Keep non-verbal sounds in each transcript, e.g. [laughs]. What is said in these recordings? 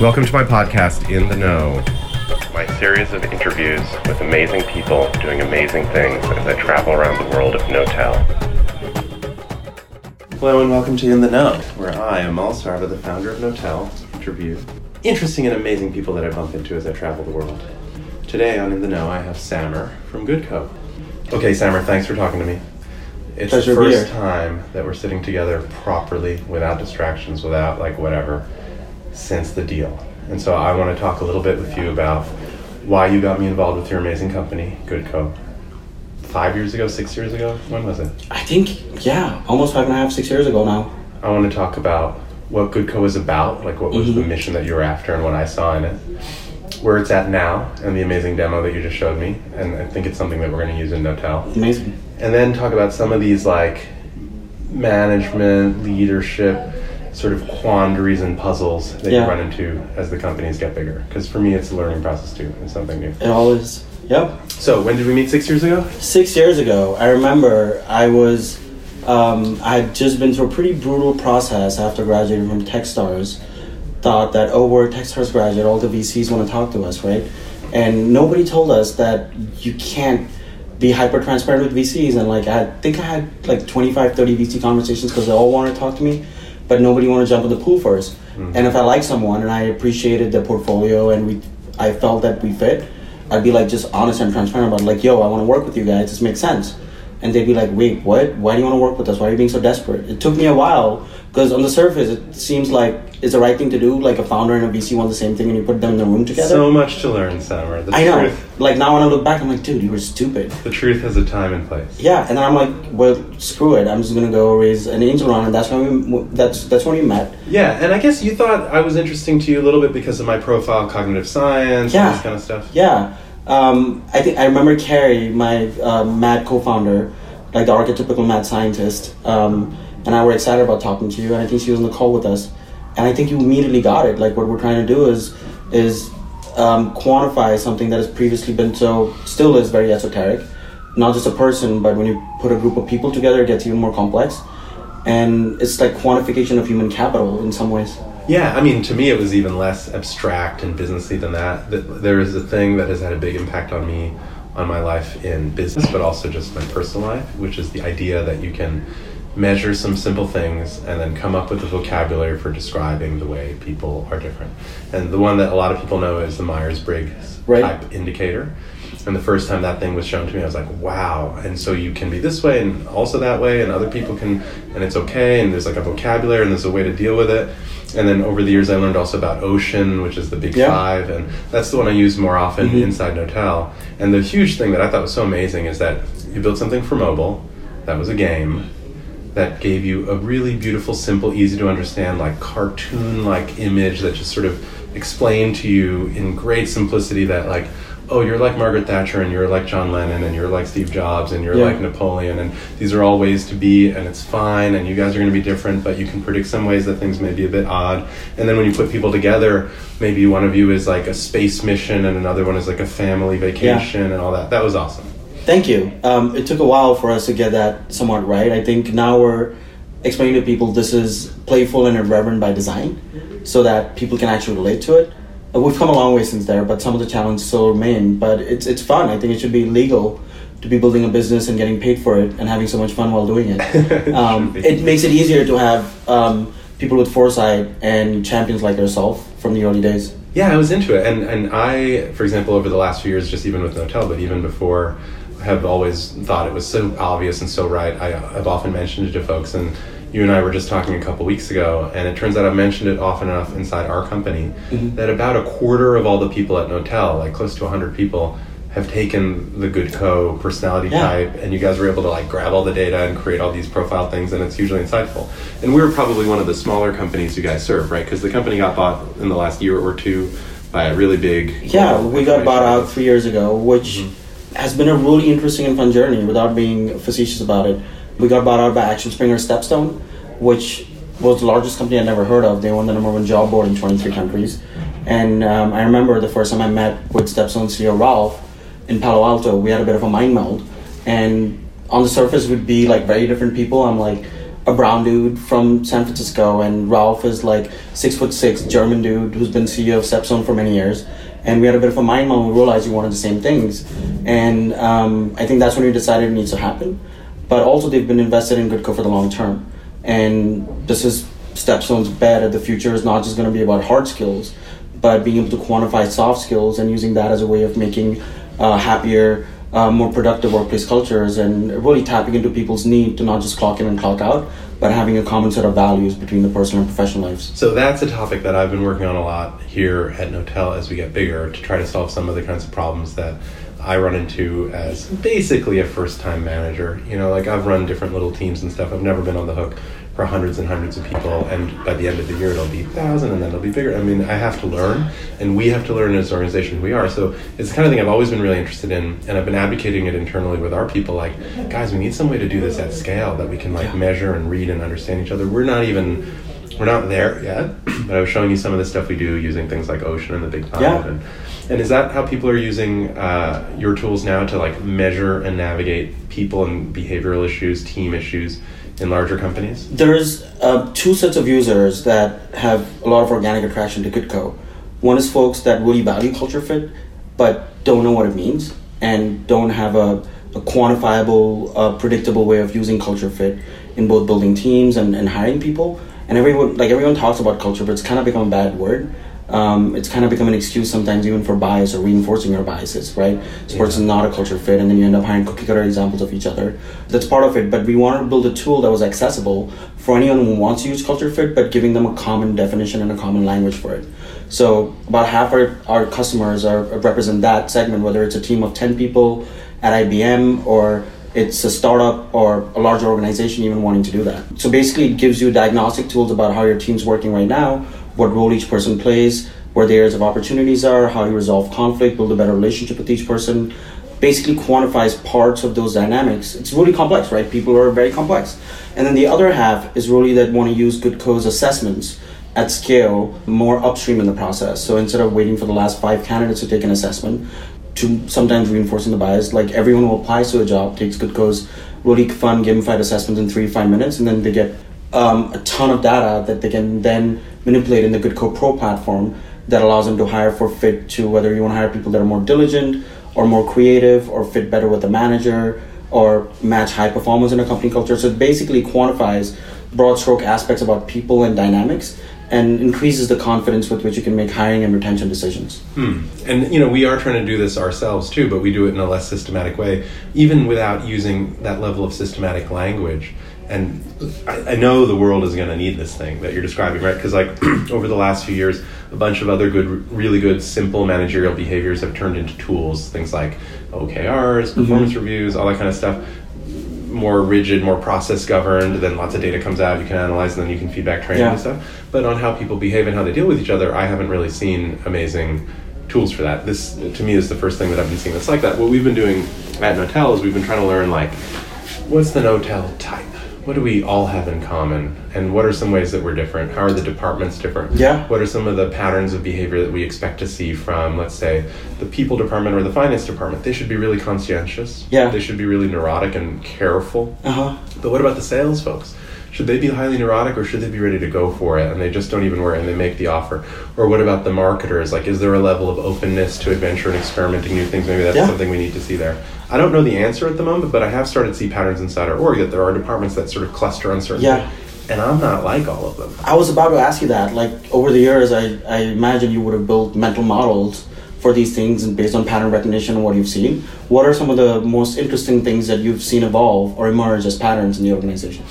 Welcome to my podcast, In the Know, my series of interviews with amazing people doing amazing things as I travel around the world of Knotel. Hello and welcome to In the Know, where I, Amol Sarva, the founder of Knotel, interview interesting and amazing people that I bump into as I travel the world. Today on In the Know, I have Samar from Goodco. Okay, Samar, thanks for talking to me. It's Pleasure the first time that we're sitting together properly, without distractions, without like whatever, since the deal. And so I want to talk a little bit with you about why you got me involved with your amazing company, Goodco. Five years ago, six years ago? When was it? I think, yeah, almost five and a half, six years ago now. I want to talk about what Goodco is about, like what was Mhm. the mission that you were after and what I saw in it, where it's at now, and the amazing demo that you just showed me. And I think it's something that we're going to use in Knotel. Amazing. And then talk about some of these like management, leadership, sort of quandaries and puzzles that Yeah. you run into as the companies get bigger. Because for me, it's a learning process too. It's something new. It always. Yep. So when did we meet? Six years ago. Six years ago, I remember I was, um, I had just been through a pretty brutal process after graduating from Techstars. Thought that, oh, we're a Techstars graduate, all the VCs want to talk to us, right? And nobody told us that you can't be hyper transparent with VCs. And like, I think I had like 25, 30 VC conversations because they all wanted to talk to me, but nobody wanted to jump in the pool 1st mm-hmm. And if I liked someone and I appreciated the portfolio and we, I felt that we fit, I'd be like just honest and transparent about it. like, yo, I want to work with you guys. This makes sense. And they'd be like, wait, what? Why do you want to work with us? Why are you being so desperate? It took me a while because on the surface it seems like it's the right thing to do. Like a founder and a VC want the same thing, and you put them in the room together. So much to learn, Samar. The I know. truth. Like now when I look back, I'm like, dude, you were stupid. The truth has a time and place. Yeah, and then I'm like, well, screw it. I'm just gonna go raise an angel round, and that's when we that's that's when we met. Yeah, and I guess you thought I was interesting to you a little bit because of my profile, cognitive science, Yeah. this kind of stuff. Yeah, um, I think I remember Carrie, my uh, mad co-founder, like the archetypical mad scientist, um, and I were excited about talking to you. And I think she was on the call with us, and I think you immediately got it. Like what we're trying to do is is um, quantify something that has previously been so still is very esoteric, not just a person, but when you put a group of people together, it gets even more complex. And it's like quantification of human capital in some ways. Yeah, I mean, to me, it was even less abstract and businessy than that. There is a thing that has had a big impact on me, on my life in business, but also just my personal life, which is the idea that you can measure some simple things and then come up with a vocabulary for describing the way people are different. And the one that a lot of people know is the Myers Briggs Right. type indicator. And the first time that thing was shown to me, I was like, wow. And so you can be this way and also that way, and other people can, and it's okay, and there's like a vocabulary and there's a way to deal with it. And then over the years, I learned also about Ocean, which is the big Yeah. five, and that's the one I use more often Mhm. inside Knotel. And the huge thing that I thought was so amazing is that you built something for mobile, that was a game, that gave you a really beautiful, simple, easy to understand, like cartoon like image that just sort of explained to you in great simplicity that, like, oh, you're like Margaret Thatcher and you're like John Lennon and you're like Steve Jobs and you're Yeah. like Napoleon and these are all ways to be and it's fine and you guys are going to be different, but you can predict some ways that things may be a bit odd. And then when you put people together, maybe one of you is like a space mission and another one is like a family vacation and all that. That was awesome. Thank you. Um, it took a while for us to get that somewhat right. I think now we're explaining to people this is playful and irreverent by design, so that people can actually relate to it. Uh, We've come a long way since there, but some of the challenges still remain. But it's it's fun. I think it should be legal to be building a business and getting paid for it and having so much fun while doing it. It [laughs] um, it makes it easier to have um, people with foresight and champions like yourself from the early days. Yeah, I was into it, and and I, for example, over the last few years, just even with Knotel, but even before, have always thought it was so obvious and so right. I, I've often mentioned it to folks, and you and I were just talking a couple weeks ago, and it turns out I've mentioned it often enough inside our company that about a quarter of all the people at Knotel, like close to hundred people, have taken the Goodco personality Yeah. type and you guys were able to like grab all the data and create all these profile things and it's usually insightful and we're probably one of the smaller companies you guys serve right because the company got bought in the last year or two by a really big Yeah, we got bought out three years ago, which Mm-hmm. Has been a really interesting and fun journey without being facetious about it. We got bought out by Axel Springer Stepstone, which was the largest company I'd never heard of. They won the number one job board in 23 countries. And um, I remember the first time I met with Stepstone CEO Ralph in Palo Alto, we had a bit of a mind meld. And on the surface, we'd be like very different people. I'm like, a brown dude from San Francisco, and Ralph is like six foot six German dude who's been CEO of Stepstone for many years. And we had a bit of a mind meld. We realized we wanted the same things, and um, I think that's when we decided it needs to happen. But also, they've been invested in Goodco for the long term, and this is Stepstone's bet at the future is not just going to be about hard skills, but being able to quantify soft skills and using that as a way of making uh, happier, uh, more productive workplace cultures and really tapping into people's need to not just clock in and clock out, but having a common set of values between the personal and professional lives. So that's a topic that I've been working on a lot here at Knotel as we get bigger to try to solve some of the kinds of problems that I run into as basically a first time manager. You know, like I've run different little teams and stuff. I've never been on the hook for hundreds and hundreds of people, and by the end of the year, it'll be thousand, and then it'll be bigger. I mean, I have to learn, and we have to learn as an organization who we are. So it's the kind of thing I've always been really interested in, and I've been advocating it internally with our people. Like, guys, we need some way to do this at scale that we can like measure and read and understand each other. We're not even we're not there yet, but I was showing you some of the stuff we do using things like Ocean and the Big Five. Yeah. And, and is that how people are using uh, your tools now to like measure and navigate people and behavioral issues, team issues in larger companies? There's uh, two sets of users that have a lot of organic attraction to Goodco. One is folks that really value culture fit, but don't know what it means and don't have a, a quantifiable, uh, predictable way of using culture fit in both building teams and, and hiring people. And everyone, like everyone talks about culture, but it's kind of become a bad word. Um, it's kind of become an excuse sometimes even for bias or reinforcing your biases, right? Sports is not a culture fit, and then you end up hiring cookie cutter examples of each other. That's part of it, but we wanted to build a tool that was accessible for anyone who wants to use culture fit, but giving them a common definition and a common language for it. So about half our, our customers are represent that segment, whether it's a team of 10 people at IBM or it's a startup or a larger organization even wanting to do that. So basically, it gives you diagnostic tools about how your team's working right now, what role each person plays, where the areas of opportunities are, how you resolve conflict, build a better relationship with each person. Basically, quantifies parts of those dynamics. It's really complex, right? People are very complex. And then the other half is really that want to use good Goodco's assessments at scale more upstream in the process. So instead of waiting for the last five candidates to take an assessment, to sometimes reinforcing the bias. Like everyone who applies to a job takes good Goodco's really fun gamified assessments in three five minutes, and then they get um, a ton of data that they can then manipulate in the Goodco Pro platform that allows them to hire for fit to whether you want to hire people that are more diligent or more creative or fit better with the manager or match high performance in a company culture. So it basically quantifies broad stroke aspects about people and dynamics and increases the confidence with which you can make hiring and retention decisions. Hmm. And you know, we are trying to do this ourselves too, but we do it in a less systematic way, even without using that level of systematic language. And I, I know the world is going to need this thing that you're describing, right? Because like [clears throat] over the last few years, a bunch of other good, really good, simple managerial behaviors have turned into tools. Things like OKRs, mm-hmm. performance reviews, all that kind of stuff more rigid, more process governed, then lots of data comes out, you can analyze, and then you can feedback training Yeah. and stuff. But on how people behave and how they deal with each other, I haven't really seen amazing tools for that. This, to me, is the first thing that I've been seeing that's like that. What we've been doing at Knotel is we've been trying to learn, like, what's the Knotel type? What do we all have in common? And what are some ways that we're different? How are the departments different? Yeah. What are some of the patterns of behavior that we expect to see from, let's say, the people department or the finance department? They should be really conscientious. Yeah. They should be really neurotic and careful. Uh huh. But what about the sales folks? Should they be highly neurotic or should they be ready to go for it and they just don't even worry and they make the offer? Or what about the marketers? Like, is there a level of openness to adventure and experimenting new things? Maybe that's Yeah. something we need to see there. I don't know the answer at the moment, but I have started to see patterns inside our org that there are departments that sort of cluster uncertainty. Yeah. And I'm not like all of them. I was about to ask you that. Like over the years, I, I imagine you would have built mental models for these things and based on pattern recognition and what you've seen. What are some of the most interesting things that you've seen evolve or emerge as patterns in the organization?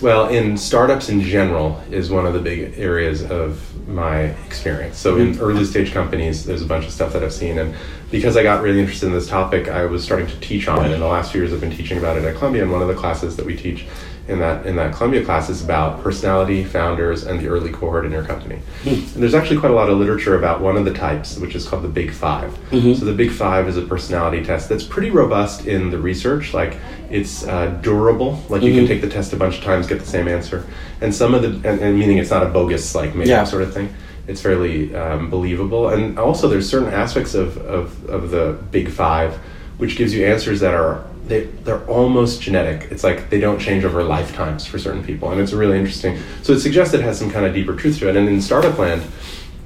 Well, in startups in general is one of the big areas of my experience. So in mm-hmm. early stage companies, there's a bunch of stuff that I've seen, and because I got really interested in this topic, I was starting to teach on it. In the last few years, I've been teaching about it at Columbia, and one of the classes that we teach in that in that Columbia class is about personality, founders, and the early cohort in your company. And there's actually quite a lot of literature about one of the types, which is called the Big 5 So the Big Five is a personality test that's pretty robust in the research. Like it's uh, durable. Like you can take the test a bunch of times, get the same answer, and some of the and, and meaning it's not a bogus like made Yeah. sort of thing. It's fairly um, believable, and also there's certain aspects of, of, of the Big Five which gives you answers that are they they're almost genetic. It's like they don't change over lifetimes for certain people, and it's really interesting. So it suggests it has some kind of deeper truth to it. And in startup land,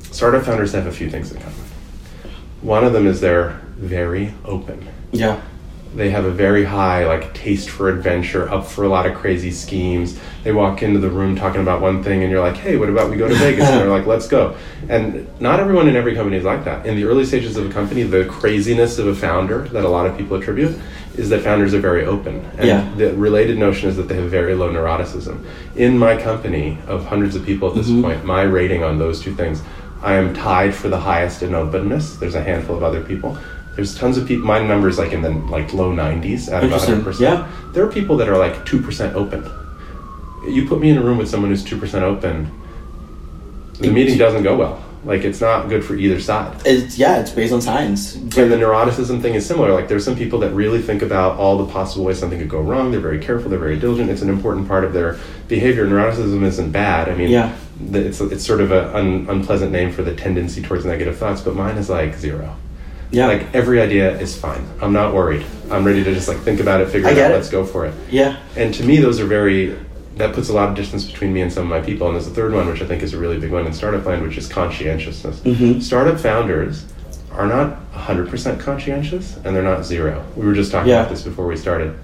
startup founders have a few things in common. One of them is they're very open. Yeah. They have a very high like taste for adventure, up for a lot of crazy schemes. They walk into the room talking about one thing, and you're like, "Hey, what about we go to Vegas?" and they're like, "Let's go." And not everyone in every company is like that. In the early stages of a company, the craziness of a founder that a lot of people attribute is that founders are very open. And Yeah. the related notion is that they have very low neuroticism. In my company of hundreds of people at this mm-hmm. point, my rating on those two things, I am tied for the highest in openness. There's a handful of other people. There's tons of people. My number's like in the like low 90s out of 100%. Yeah. There are people that are like 2% open. You put me in a room with someone who's 2% open, the It- meeting doesn't go well. Like it's not good for either side. It's yeah, it's based on science. And the neuroticism thing is similar. Like there's some people that really think about all the possible ways something could go wrong. They're very careful. They're very diligent. It's an important part of their behavior. Neuroticism isn't bad. I mean, Yeah. the, it's it's sort of an un, unpleasant name for the tendency towards negative thoughts. But mine is like zero. Yeah. Like every idea is fine. I'm not worried. I'm ready to just like think about it, figure it out. it. Let's go for it. yeah. And to me, those are very. That puts a lot of distance between me and some of my people. And there's a third one, which I think is a really big one in startup land, which is conscientiousness. Mhm. Startup founders are not 100% conscientious, and they're not zero. We were just talking Yeah. about this before we started.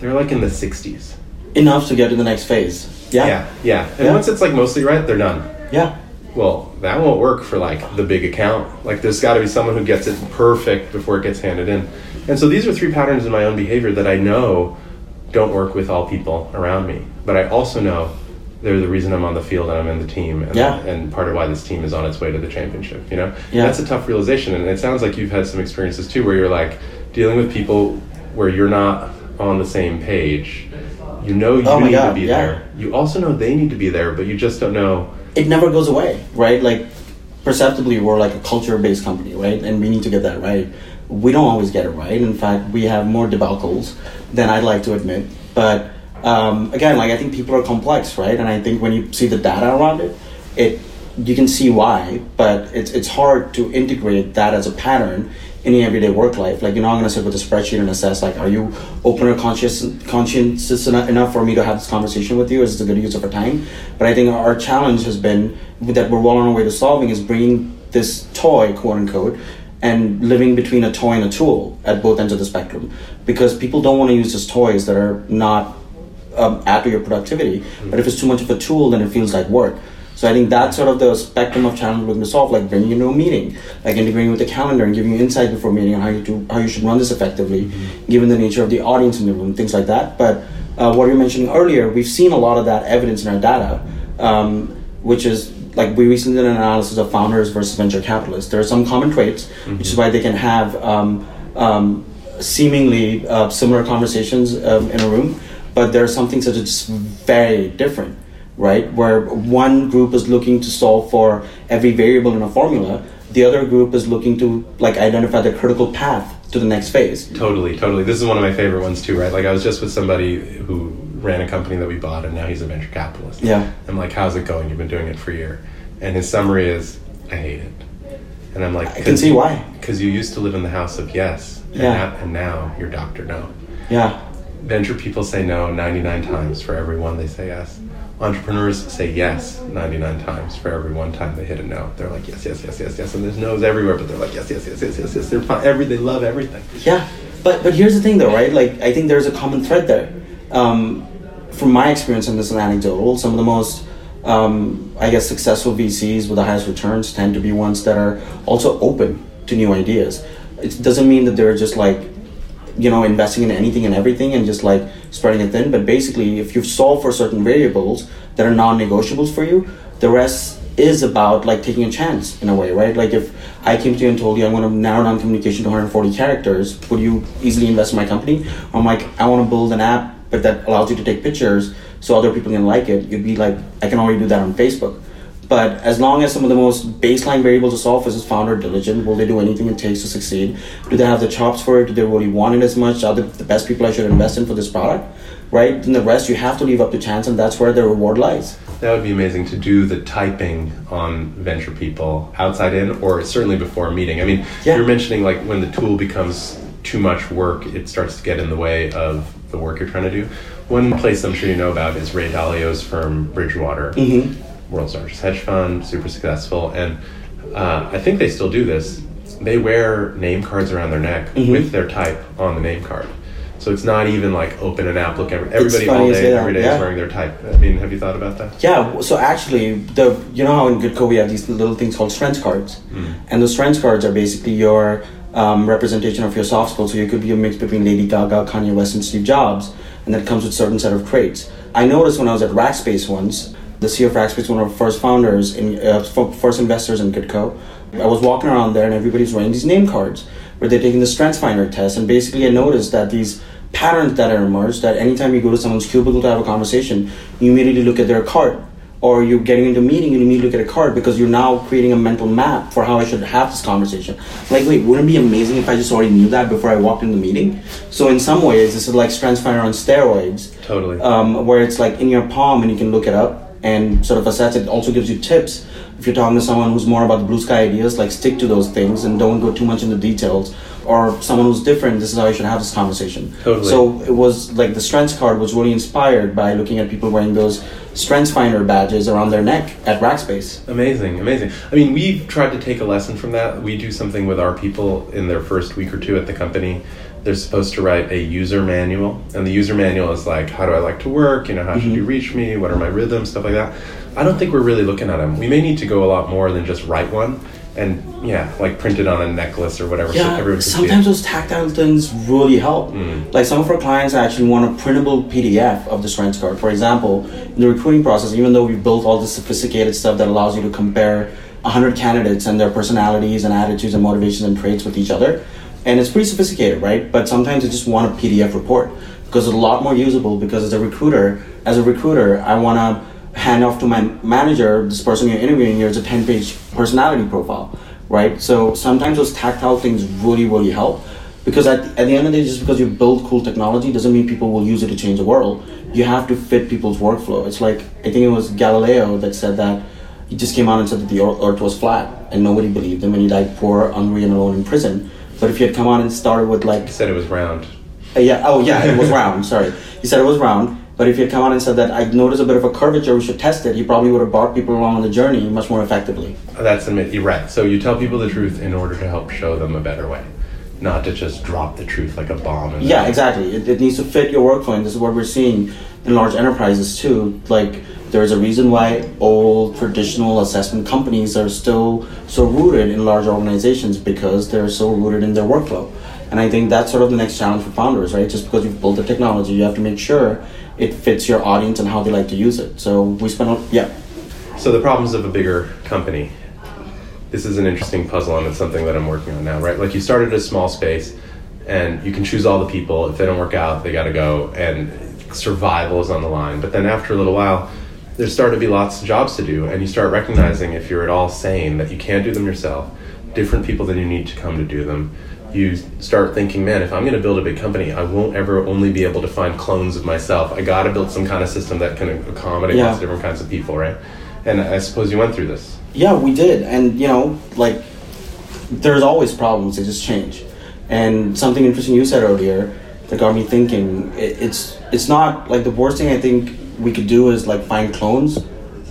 They're like in the 60s. Enough to get to the next phase. Yeah. yeah. yeah. And Yeah. once it's like mostly right, they're done. Yeah. Well, that won't work for like the big account. Like there's got to be someone who gets it perfect before it gets handed in. And so these are three patterns in my own behavior that I know don't work with all people around me. But I also know they're the reason I'm on the field and I'm in the team and, Yeah. and part of why this team is on its way to the championship, you know? Yeah. That's a tough realization and it sounds like you've had some experiences too where you're like dealing with people where you're not on the same page. You know you Oh need God, to be yeah. there. You also know they need to be there, but you just don't know It never goes away, right? Like perceptibly we're like a culture based company, right? And we need to get that right. We don't always get it right. In fact, we have more debacles than I'd like to admit. But um, again, like I think people are complex, right? And I think when you see the data around it, it you can see why, but it's it's hard to integrate that as a pattern in your everyday work life. Like you're not to sit with a spreadsheet and assess like, are you open or conscious conscientious eno- enough for me to have this conversation with you? Is this a good use of our time? But I think our challenge has been that we're well on our way to solving is bringing this toy, quote unquote, and living between a toy and a tool at both ends of the spectrum, because people don't want to use just toys that are not um, add to your productivity. But if it's too much of a tool, then it feels like work. So I think that's sort of the spectrum of challenge we're looking to solve, like bringing you into a meeting, like integrating with the calendar and giving you insight before meeting on how you do how you should run this effectively, given the nature of the audience in the room, things like that. But uh, what you were mentioning earlier, we've seen a lot of that evidence in our data, um, which is like we recently did an analysis of founders versus venture capitalists. There are some common traits, which is why they can have um, um, seemingly uh, similar conversations um, in a room, but there are some things that are just very different, right? Where one group is looking to solve for every variable in a formula, the other group is looking to like identify the critical path to the next phase. Totally, totally. This is one of my favorite ones too, right? Like I was just with somebody who ran a company that we bought, and now he's a venture capitalist. Yeah. I'm like, "How's it going? You've been doing it for a year," and his summary is, "I hate it." And I'm like, I can see why. Because you used to live in the house of yes, and, Yeah. now, and now you're Doctor No. Yeah, Venture people say no 99 times for every one they say yes. Entrepreneurs say yes 99 times for every one time they hit a no. They're like yes, yes, yes, yes, yes, and there's no's everywhere, but they're like yes, yes, yes, yes, yes, yes. They're fine. Every they love everything. yeah. But but here's the thing though, right? Like I think there's a common thread there. Um, from my experience, and this is anecdotal, some of the most um, I guess successful VCs with the highest returns tend to be ones that are also open to new ideas. It doesn't mean that they're just like you know investing in anything and everything and just like spreading it thin. But basically if you've solved for certain variables that are non-negotiables for you the rest is about like taking a chance in a way right? Like if i came to you and told you i'm going to narrow down communication to 140 characters would you easily invest in my company? I'm like i want to build an app but that allows you to take pictures so other people can like it. You'd be like i can already do that on facebook but as long as some of the most baseline variables to solve is founder diligent, will they do anything it takes to succeed? Do they have the chops for it? Do they really want it as much? Are they the best people I should invest in for this product? Right? Then the rest you have to leave up to chance, and that's where the reward lies. That would be amazing to do the typing on venture people outside in, or certainly before a meeting. I mean, Yeah. you're mentioning like when the tool becomes too much work, it starts to get in the way of the work you're trying to do. One place I'm sure you know about is Ray Dalio's firm Bridgewater, mm-hmm. World's largest hedge fund, super successful, and uh, I think they still do this. They wear name cards around their neck with their type on the name card. So it's not even like open an app. Look, every- everybody all day, every day yeah. is wearing their type. I mean, have you thought about that? Yeah, so actually, the you know how in Goodco we have these little things called strengths cards, and those strengths cards are basically your um, representation of your soft skills. So you could be a mix between Lady Gaga, Kanye West, and Steve Jobs, and that comes with certain set of traits. I noticed when I was at Rackspace once, the CEO of Rackspace, one of our first founders, in, uh, first investors in Goodco. I was walking around there, and everybody's wearing these name cards where they're taking the Strengths Finder test, and basically I noticed that these patterns that are emerged that anytime you go to someone's cubicle to have a conversation, you immediately look at their card. Or you're getting into a meeting, you immediately look at a card because you're now creating a mental map for how I should have this conversation. Like, wait, wouldn't it be amazing if I just already knew that before I walked into the meeting? So in some ways, this is like StrengthsFinder on steroids Totally. um, where it's like in your palm and you can look it up and sort of assess it. Also gives you tips if you're talking to someone who's more about the blue sky ideas, like stick to those things and don't go too much into details. Or someone who's different, this is how you should have this conversation. Totally. So it was like the strengths card was really inspired by looking at people wearing those strengths finder badges around their neck at Rackspace. Amazing, amazing. I mean, we've tried to take a lesson from that. We do something with our people in their first week or two at the company. They're supposed to write a user manual, and the user manual is like, how do I like to work? You know, how should you reach me? What are my rhythms? Stuff like that. I don't think we're really looking at them. We may need to go a lot more than just write one, and yeah, like print it on a necklace or whatever. so Yeah, everyone can see sometimes those tactile things really help. Mm. Like some of our clients actually want a printable PDF of the strengths card. For example, in the recruiting process, even though we've built all this sophisticated stuff that allows you to compare 100 candidates and their personalities and attitudes and motivations and traits with each other, and it's pretty sophisticated, right? But sometimes I just want a PDF report because it's a lot more usable. Because as a recruiter, as a recruiter, I want to hand off to my manager, this person you're interviewing, here's a 10 page personality profile, right? So sometimes those tactile things really, really help. Because at, at the end of the day, just because you build cool technology doesn't mean people will use it to change the world. You have to fit people's workflow. It's like, I think it was Galileo that said that he just came out and said that the earth was flat and nobody believed him and he died poor, hungry, and alone in prison. But if you had come on and started with like He said it was round. uh, yeah. Oh, yeah. It was round. Sorry. He said it was round. But if you had come on and said that I noticed a bit of a curvature, we should test it, he probably would have brought people along on the journey much more effectively. That's the you're right. So you tell people the truth in order to help show them a better way, not to just drop the truth like a bomb. Yeah, exactly. It, it needs to fit your workflow, and this is what we're seeing in large enterprises too. Like, there's a reason why old traditional assessment companies are still so rooted in large organizations because they're so rooted in their workflow. And I think that's sort of the next challenge for founders, right? Just because you've built the technology, you have to make sure it fits your audience and how they like to use it. So we spend, a- yeah. So the problems of a bigger company. This is an interesting puzzle, and it's something that I'm working on now. Right, like you started a small space, and you can choose all the people. If they don't work out, they got to go, and survival is on the line. But then after a little while, there's starting to be lots of jobs to do, and you start recognizing if you're at all sane that you can't do them yourself. Different people than you need to come to do them. You start thinking, man, if I'm going to build a big company, I won't ever only be able to find clones of myself. I got to build some kind of system that can accommodate Yeah. lots of different kinds of people, right? And I suppose you went through this. Yeah, we did, and you know, like there's always problems. They just change. And something interesting you said earlier that got me thinking. It, it's it's not like the worst thing I think we could do is like find clones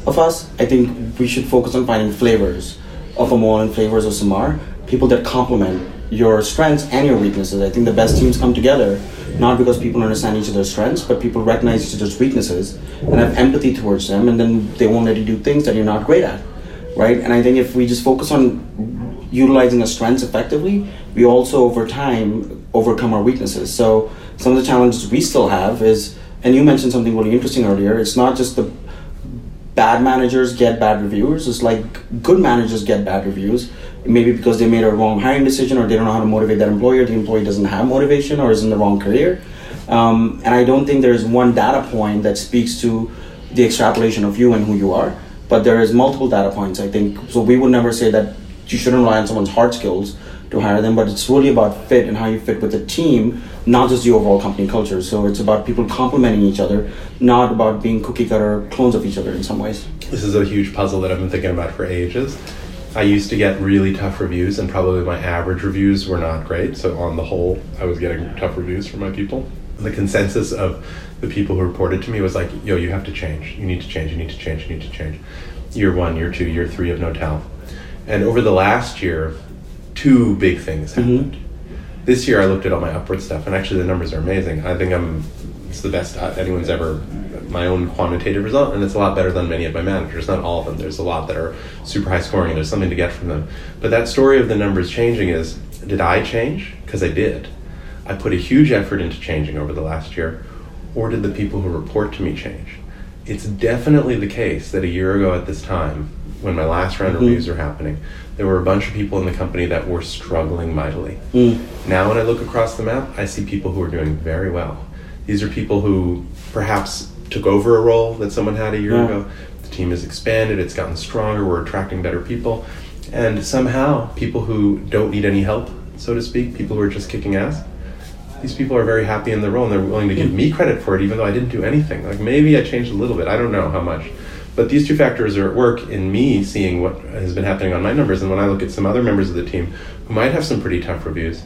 of us. I think we should focus on finding flavors of Amol and flavors of Samar. People that complement your strengths and your weaknesses. I think the best teams come together not because people understand each other's strengths, but people recognize each other's weaknesses and have empathy towards them, and then they won't let you do things that you're not great at right? And I think if we just focus on utilizing our strengths effectively, we also over time overcome our weaknesses. So some of the challenges we still have is, and you mentioned something really interesting earlier. It's not just the bad managers get bad reviews. It's like good managers get bad reviews. Maybe because they made a wrong hiring decision, or they don't know how to motivate that employer. The employee doesn't have motivation, or is in the wrong career. Um, and I don't think there's one data point that speaks to the extrapolation of you and who you are but there is multiple data points i think so we would never say that you shouldn't rely on someone's hard skills to hire them but it's really about fit and how you fit with the team not just the overall company culture so it's about people complementing each other not about being cookie cutter clones of each other in some ways This is a huge puzzle that I've been thinking about for ages. I used to get really tough reviews, and probably my average reviews were not great. So, on the whole, I was getting tough reviews from my people. The consensus of the people who reported to me was like, yo, you have to change. You need to change. You need to change. You need to change. Year one, year two, year three of Knotel. And over the last year, two big things happened. This year, I looked at all my upward stuff, and actually, the numbers are amazing. I think I'm it's the best uh, anyone's ever my own quantitative result and it's a lot better than many of my managers. Not all of them. There's a lot that are super high scoring and there's something to get from them. But that story of the numbers changing is did i change? Because i did. I put a huge effort into changing over the last year or did the people who report to me change? It's definitely the case that a year ago at this time when my last round of mm-hmm. reviews were happening there were a bunch of people in the company that were struggling mightily mm. now when i look across the map i see people who are doing very well these are people who perhaps took over a role that someone had a year Yeah. ago. The team has expanded, it's gotten stronger, we're attracting better people. And somehow, people who don't need any help, so to speak, people who are just kicking ass, these people are very happy in their role and they're willing to give mm. me credit for it even though I didn't do anything. Like maybe I changed a little bit, I don't know how much. But these two factors are at work in me seeing what has been happening on my numbers. And when I look at some other members of the team who might have some pretty tough reviews,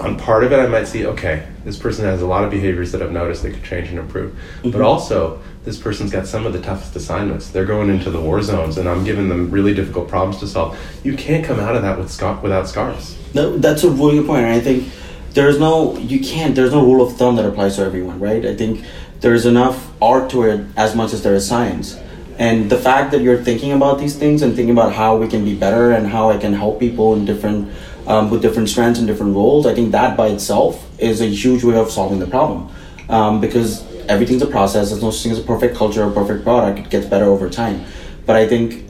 on part of it, I might see, okay, this person has a lot of behaviors that I've noticed they could change and improve. Mm-hmm. But also, this person's got some of the toughest assignments. They're going into the war zones, and I'm giving them really difficult problems to solve. You can't come out of that with scar- without scars. No, that's a really good point. And I think there's no, you can't, there's no rule of thumb that applies to everyone, right? I think there's enough art to it as much as there is science. And the fact that you're thinking about these things and thinking about how we can be better and how I can help people in different, um, with different strengths and different roles, I think that by itself is a huge way of solving the problem. Um, because everything's a process. There's no such thing as a perfect culture or perfect product. It gets better over time. But I think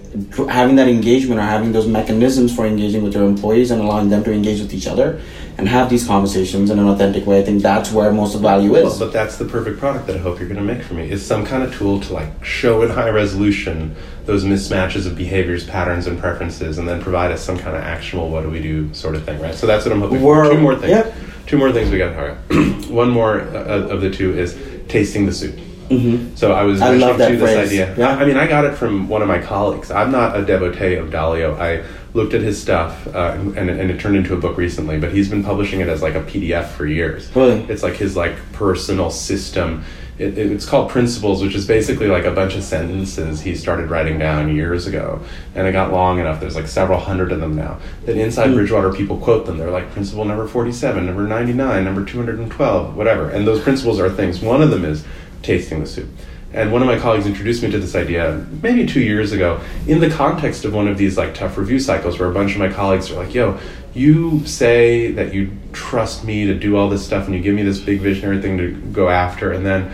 having that engagement or having those mechanisms for engaging with your employees and allowing them to engage with each other and have these conversations in an authentic way, I think that's where most of the value Well, is. but that's the perfect product that I hope you're going to make for me. Is some kind of tool to like show in high resolution those mismatches of behaviors, patterns, and preferences, and then provide us some kind of actionable "what do we do" sort of thing, right? So that's what I'm hoping. We're- for. Two more things. yeah. Two more things we got to talk about. One more uh, of the two is tasting the soup. hmm So I was I mentioning to this idea. Yeah. I I mean, I got it from one of my colleagues. I'm not a devotee of Dalio. I looked at his stuff, uh, and, and it turned into a book recently. But he's been publishing it as like a PDF for years. Really? It's like his like personal system. It, it- it's called Principles, which is basically like a bunch of sentences he started writing down years ago, and it got long enough. There's like several hundred of them now. That inside Hmm. Bridgewater people quote them. They're like Principle number 47, number 99, number 212, whatever. And those principles are things. One of them is tasting the soup. And one of my colleagues introduced me to this idea maybe two years ago in the context of one of these like tough review cycles where a bunch of my colleagues are like, yo, you say that you trust me to do all this stuff and you give me this big visionary thing to go after and then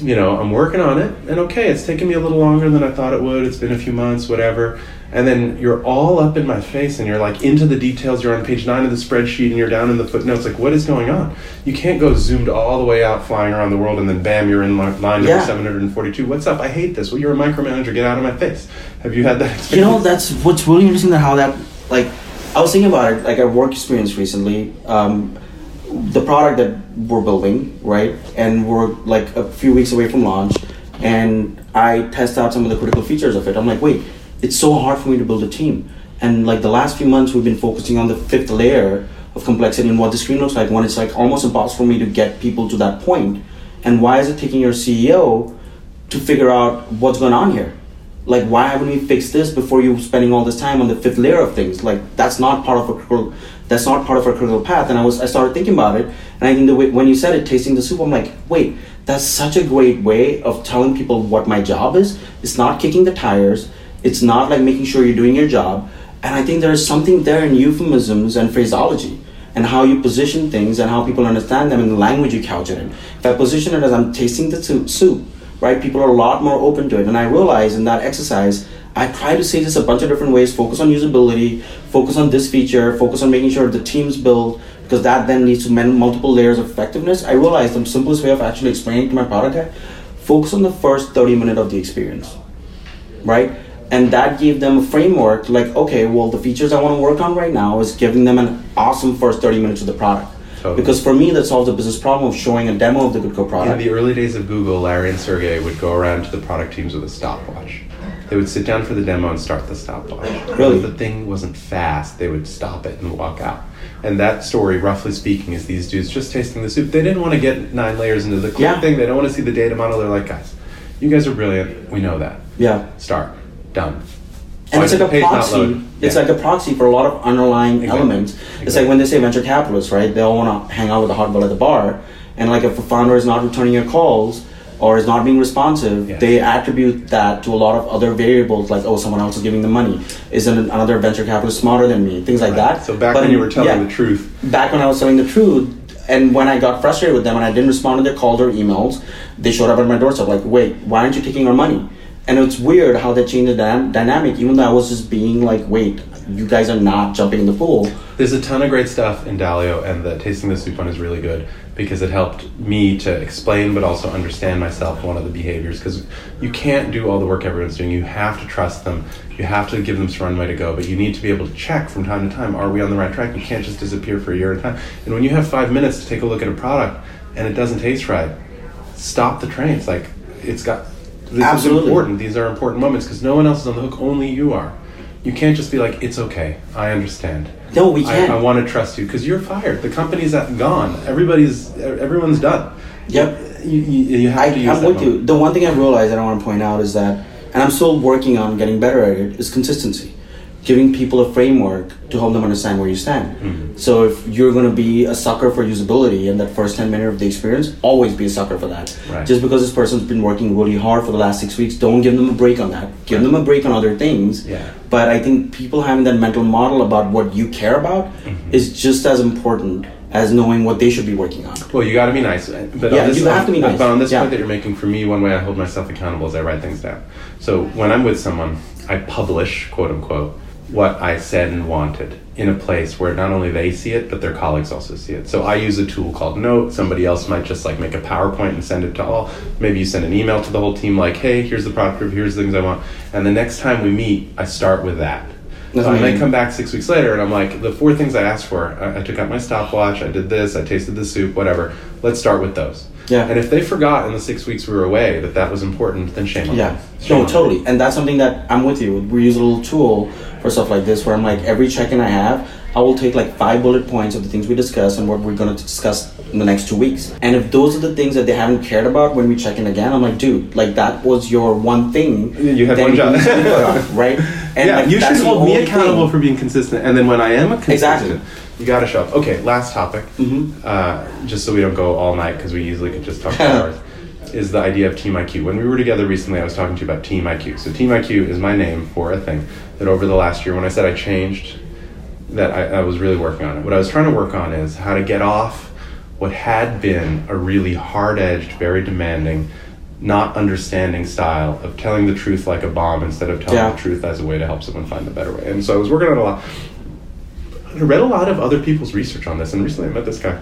you know, I'm working on it, and okay, it's taken me a little longer than I thought it would. It's been a few months, whatever. And then you're all up in my face, and you're like into the details. You're on page nine of the spreadsheet, and you're down in the footnotes. Like, what is going on? You can't go zoomed all the way out, flying around the world, and then bam, you're in line line Yeah. number 742. What's up? I hate this. Well, you're a micromanager. Get out of my face. Have you had that experience? You know, that's what's really interesting that how that like I was thinking about it like our work experience recently. Um, the product that we're building, right, and we're like a few weeks away from launch, and I test out some of the critical features of it. I'm like, wait, it's so hard for me to build a team, and like the last few months we've been focusing on the fifth layer of complexity and what the screen looks like when it's like almost impossible for me to get people to that point. And why is it taking your CEO to figure out what's going on here? like why haven't we fixed this before you spending all this time on the fifth layer of things? Like that's not part of a that's not part of our critical path. And i was i started thinking about it and i think the way when you said it tasting the soup i'm like wait that's such a great way of telling people what my job is. It's not kicking the tires it's not like making sure you're doing your job and i think there's something there in euphemisms and phraseology and how you position things and how people understand them and the language you couch it in if i position it as i'm tasting the soup, right? People are a lot more open to it. And I realize in that exercise, I try to say this a bunch of different ways focus on usability, focus on this feature, focus on making sure the team's built, because that then leads to multiple layers of effectiveness. I realized the simplest way of actually explaining to my product focus on the first 30 minutes of the experience, right? And that gave them a framework like, okay, well, the features I want to work on right now is giving them an awesome first 30 minutes of the product. Totally. Because for me, that solves the business problem of showing a demo of the GoodCo product. In the early days of Google, Larry and Sergey would go around to the product teams with a stopwatch. They would sit down for the demo and start the stopwatch. Really? If the thing wasn't fast, they would stop it and walk out. And that story, roughly speaking, is these dudes just tasting the soup. They didn't want to get nine layers into the cool Yeah. thing. They don't want to see the data model. They're like, guys, you guys are brilliant. We know that. Yeah. Start. Done. And Why it's like a the page not proxy. It's Yeah. like a proxy for a lot of underlying Exactly. elements. It's like when they say venture capitalists, right? They all want to hang out with the hot girl at the bar, and like if a founder is not returning your calls or is not being responsive, Yes. they attribute that to a lot of other variables, like oh, someone else is giving the money. Isn't another venture capitalist smarter than me? Things like that. So back But when you were telling yeah, the truth, back when I was telling the truth, and when I got frustrated with them and I didn't respond to their calls or emails, they showed up at my doorstep like, "Wait, why aren't you taking our money?" And it's weird how they changed the dynam- dynamic, even though I was just being like, "Wait, you guys are not jumping in the pool." There's a ton of great stuff in Dalio, and the Tasting the Soup one is really good because it helped me to explain but also understand myself one of the behaviors. Because you can't do all the work everyone's doing. You have to trust them. You have to give them some runway to go, but you need to be able to check from time to time: Are we on the right track? You can't just disappear for a year at a time. And when you have five minutes to take a look at a product and it doesn't taste right, stop the train. It's like it's got. This Absolutely. is important. These are important moments because no one else is on the hook. Only you are. You can't just be like, "It's okay. I understand." No, we can't. I want to trust you because you're fired. The company's gone. Everybody's everyone's done. Yep. You, you, you have I, to use I'm with you. The one thing I realized that I want to point out is that, and I'm still working on getting better at it, is consistency. Giving people a framework to help them understand where you stand. Mm-hmm. So if you're going to be a sucker for usability in that first 10 minutes of the experience, always be a sucker for that. Right. Just because this person's been working really hard for the last six weeks, don't give them a break on that. Give them a break on other things. Yeah. But I think people having that mental model about what you care about Mm-hmm. is just as important as knowing what they should be working on. Well, you got to be nice. But Yeah, on this, you have to be nice. But on this Yeah. point that you're making, for me, one way I hold myself accountable is I write things down. So when I'm with someone, I publish, quote unquote, what I said and wanted in a place where not only they see it, but their colleagues also see it. So I use a tool called Note. Somebody else might just like make a PowerPoint and send it to all. Maybe you send an email to the whole team like, hey, here's the product review, here's the things I want. And the next time we meet, I start with that. That's so I may come back six weeks later and I'm like, the four things I asked for, I, I took out my stopwatch, I did this, I tasted the soup, whatever. Let's start with those. Yeah. And if they forgot in the six weeks we were away that that was important, then shame on Yeah, them. Shame no, on them. totally. And that's something that I'm with you. We use a little tool for stuff like this where I'm like, every check in I have, I will take like five bullet points of the things we discuss and what we're going to discuss in the next two weeks. And if those are the things that they haven't cared about when we check in again, I'm like, dude, like that was your one thing. You had one job. to put on, [laughs] right? And yeah, like, you should hold me accountable thing. for being consistent, and then when I am a consistent, Exactly. You got to show up. Okay, last topic, Mhm. uh, just so we don't go all night because we easily could just talk for [laughs] hours, is the idea of Team IQ. When we were together recently, I was talking to you about Team IQ. So Team IQ is my name for a thing that over the last year, when I said I changed, that I, I was really working on it. What I was trying to work on is how to get off what had been a really hard-edged, very demanding, not understanding style of telling the truth like a bomb instead of telling Yeah. the truth as a way to help someone find a better way. And so I was working on a lot. I read a lot of other people's research on this, and recently I met this guy.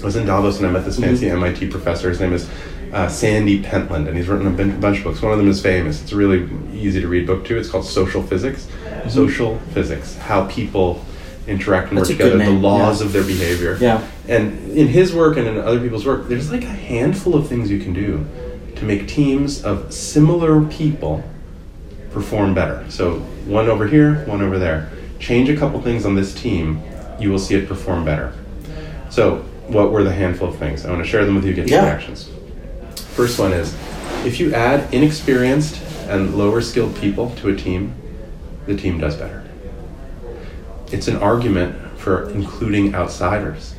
I was in Davos and I met this fancy MIT professor. His name is uh, Sandy Pentland, and he's written a bunch of books. One of them is famous. It's a really easy to read book too. It's called Social Physics. Social Physics: How people interact and That's work together, the laws yeah. of their behavior. Yeah. And in his work and in other people's work, there's like a handful of things you can do to make teams of similar people perform better. So one over here, one over there. Change a couple things on this team, you will see it perform better. So what were the handful of things? I want to share them with you, get your Yeah. reactions. First one is if you add inexperienced and lower skilled people to a team, the team does better. It's an argument for including outsiders.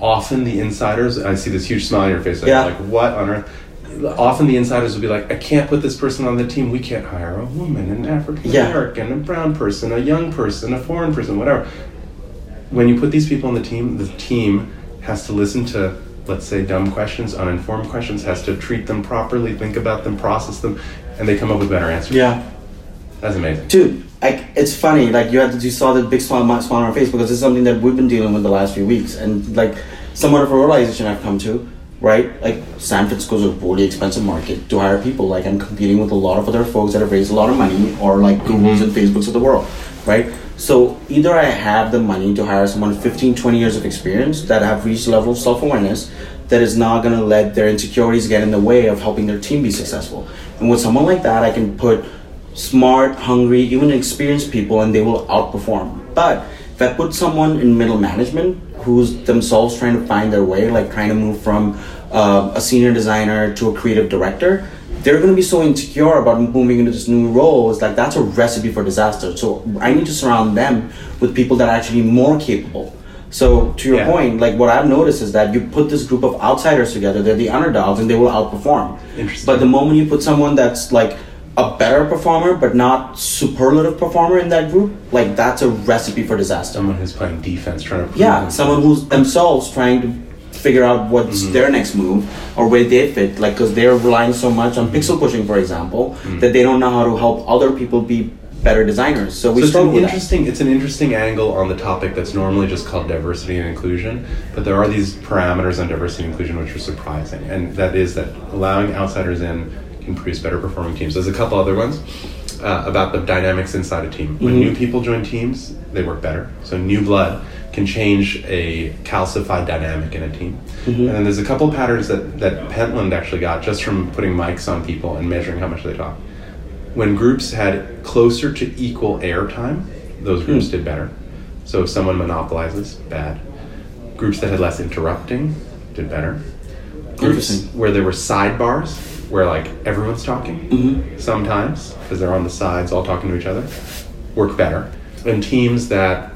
Often the insiders, I see this huge smile on your face, like, Yeah. like what on earth? Often the insiders will be like, I can't put this person on the team. We can't hire a woman, an African Yeah. American, a brown person, a young person, a foreign person, whatever. When you put these people on the team, the team has to listen to, let's say, dumb questions, uninformed questions, has to treat them properly, think about them, process them, and they come up with better answers. Yeah. That's amazing. Dude, like it's funny. Like you had to, you saw the big smile, on- smile on our face because it's something that we've been dealing with the last few weeks, and like somewhat of a realization I've come to. Right, like San Francisco's a really expensive market to hire people. Like I'm competing with a lot of other folks that have raised a lot of money, or like Googles and Facebooks of the world. Right, so either I have the money to hire someone with 15, 20 years of experience that have reached a level of self awareness that is not going to let their insecurities get in the way of helping their team be successful. And with someone like that, I can put smart, hungry, even experienced people, and they will outperform. But if I put someone in middle management who's themselves trying to find their way, like trying to move from uh, a senior designer to a creative director, they're going to be so insecure about moving into this new role. It's like that's a recipe for disaster. So I need to surround them with people that are actually more capable. So to your Yeah. point, like what I've noticed is that you put this group of outsiders together, they're the underdogs, and they will outperform. But the moment you put someone that's like a better performer but not superlative performer in that group, like that's a recipe for disaster. Someone who's playing defense, trying to Yeah, someone who's themselves trying to figure out what's Mm-hmm. their next move or where they fit, like because they're relying so much on pixel pushing, for example, Mm. that they don't know how to help other people be better designers. So we so it's an with that. interesting it's an interesting angle on the topic that's normally just called diversity and inclusion but there are these parameters on diversity and inclusion which are surprising and that is that allowing outsiders in can produce better performing teams. There's a couple other ones uh, about the dynamics inside a team. When mm-hmm. new people join teams they work better. So new blood can change a calcified dynamic in a team. Mm-hmm. And then there's a couple patterns that, that Pentland actually got just from putting mics on people and measuring how much they talk. When groups had closer to equal airtime, those hmm. groups did better. So if someone monopolizes, bad. Groups that had less interrupting did better. Groups where there were sidebars, where like everyone's talking, mm-hmm. sometimes because they're on the sides all talking to each other, work better. And teams that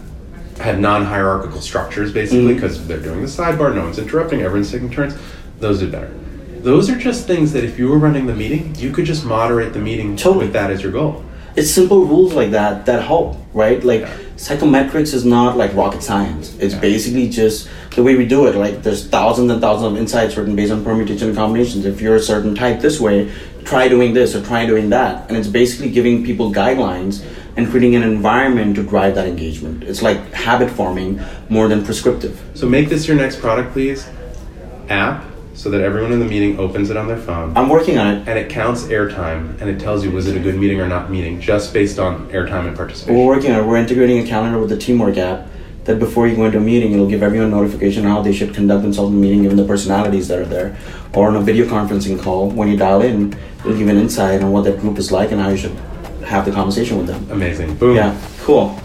had non-hierarchical structures basically mm-hmm. because they're doing the sidebar, no one's interrupting, everyone's taking turns. Those did better. Those are just things that if you were running the meeting, you could just moderate the meeting Totally. with that as your goal. It's simple rules like that that help, right? Like psychometrics is not like rocket science. It's basically just the way we do it. Like there's thousands and thousands of insights written based on permutation and combinations. If you're a certain type this way, try doing this or try doing that. And it's basically giving people guidelines and creating an environment to drive that engagement. It's like habit forming more than prescriptive. So make this your next product, please. App, so that everyone in the meeting opens it on their phone. I'm working on it. and it counts airtime and it tells you was it a good meeting or not meeting just based on airtime and participation. We're working on it. We're integrating a calendar with the teamwork app that before you go into a meeting, it'll give everyone notification on how they should conduct themselves in the meeting given the personalities that are there. Or on a video conferencing call, when you dial in, it'll give an insight on what that group is like and how you should have the conversation with them. Amazing. Boom. Yeah, cool.